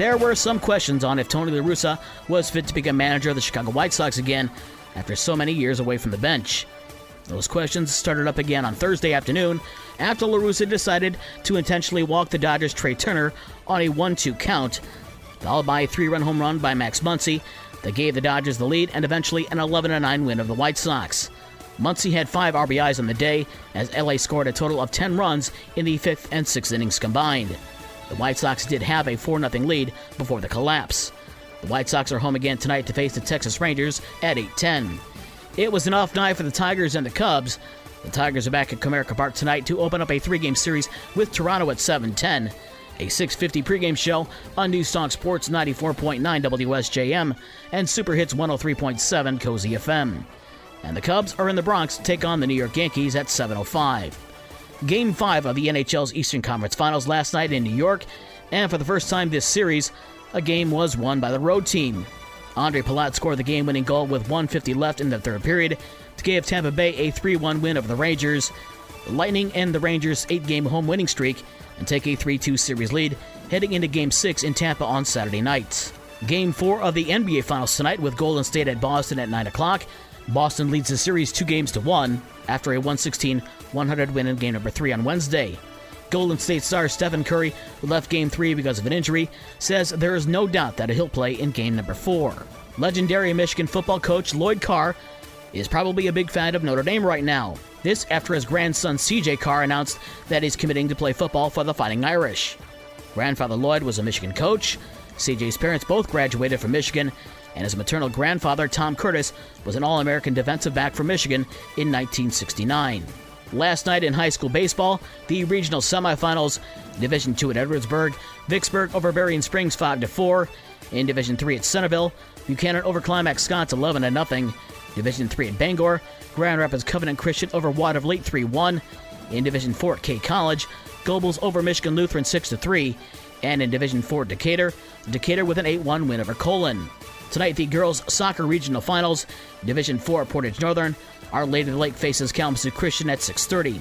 there were some questions on if Tony La Russa was fit to become manager of the Chicago White Sox again after so many years away from the bench. Those questions started up again on Thursday afternoon after La Russa decided to intentionally walk the Dodgers' Trea Turner on a 1 2 count, followed by a three run home run by Max Muncy that gave the Dodgers the lead and eventually an 11 9 win of the White Sox. Muncy had five RBIs on the day as LA scored a total of 10 runs in the fifth and sixth innings combined. The White Sox did have a 4 0 lead before the collapse. The White Sox are home again tonight to face the Texas Rangers at 8:10. It was an off night for the Tigers and the Cubs. The Tigers are back at Comerica Park tonight to open up a three-game series with Toronto at 7:10. A 6:50 pregame show on News Talk Sports 94.9 WSJM and Super Hits 103.7 Cozy FM. And the Cubs are in the Bronx to take on the New York Yankees at 7:05. Game 5 of the NHL's Eastern Conference Finals last night in New York, and for the first time this series, a game was won by the road team. Andre Palat scored the game winning goal with 150 left in the third period to give Tampa Bay a 3 1 win over the Rangers. The Lightning end the Rangers' eight game home winning streak and take a 3 2 series lead heading into Game 6 in Tampa on Saturday night. Game 4 of the NBA Finals tonight with Golden State at Boston at 9 o'clock. Boston leads the series two games to one after a 116 100 win in game number 3 on Wednesday. Golden State star Stephen Curry, who left Game 3 because of an injury, says there is no doubt that he'll play in Game number 4. Legendary Michigan football coach Lloyd Carr is probably a big fan of Notre Dame right now. This after his grandson CJ Carr announced that he's committing to play football for the Fighting Irish. Grandfather Lloyd was a Michigan coach. CJ's parents both graduated from Michigan, and his maternal grandfather, Tom Curtis, was an All American defensive back for Michigan in 1969. Last night in high school baseball, the regional semifinals, Division 2 at Edwardsburg, Vicksburg over Berrien Springs 5 to 4. In Division 3 at Centerville, Buchanan over Climax Scotts 11 0. Division 3 at Bangor, Grand Rapids Covenant Christian over Watervliet 3 1. In Division 4 at K College, Gobles over Michigan Lutheran 6 to 3. And in Division 4, Decatur, Decatur with an 8 1 win over Colon. Tonight, the girls' soccer regional finals, Division 4, Portage Northern, Our Lady of the Lake faces Kalamazoo Christian at 6:30.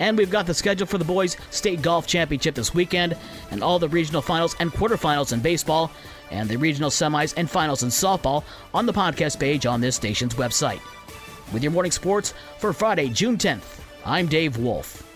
And we've got the schedule for the boys' state golf championship this weekend, and all the regional finals and quarterfinals in baseball, and the regional semis and finals in softball on the podcast page on this station's website. With your morning sports for Friday, June 10th, I'm Dave Wolf.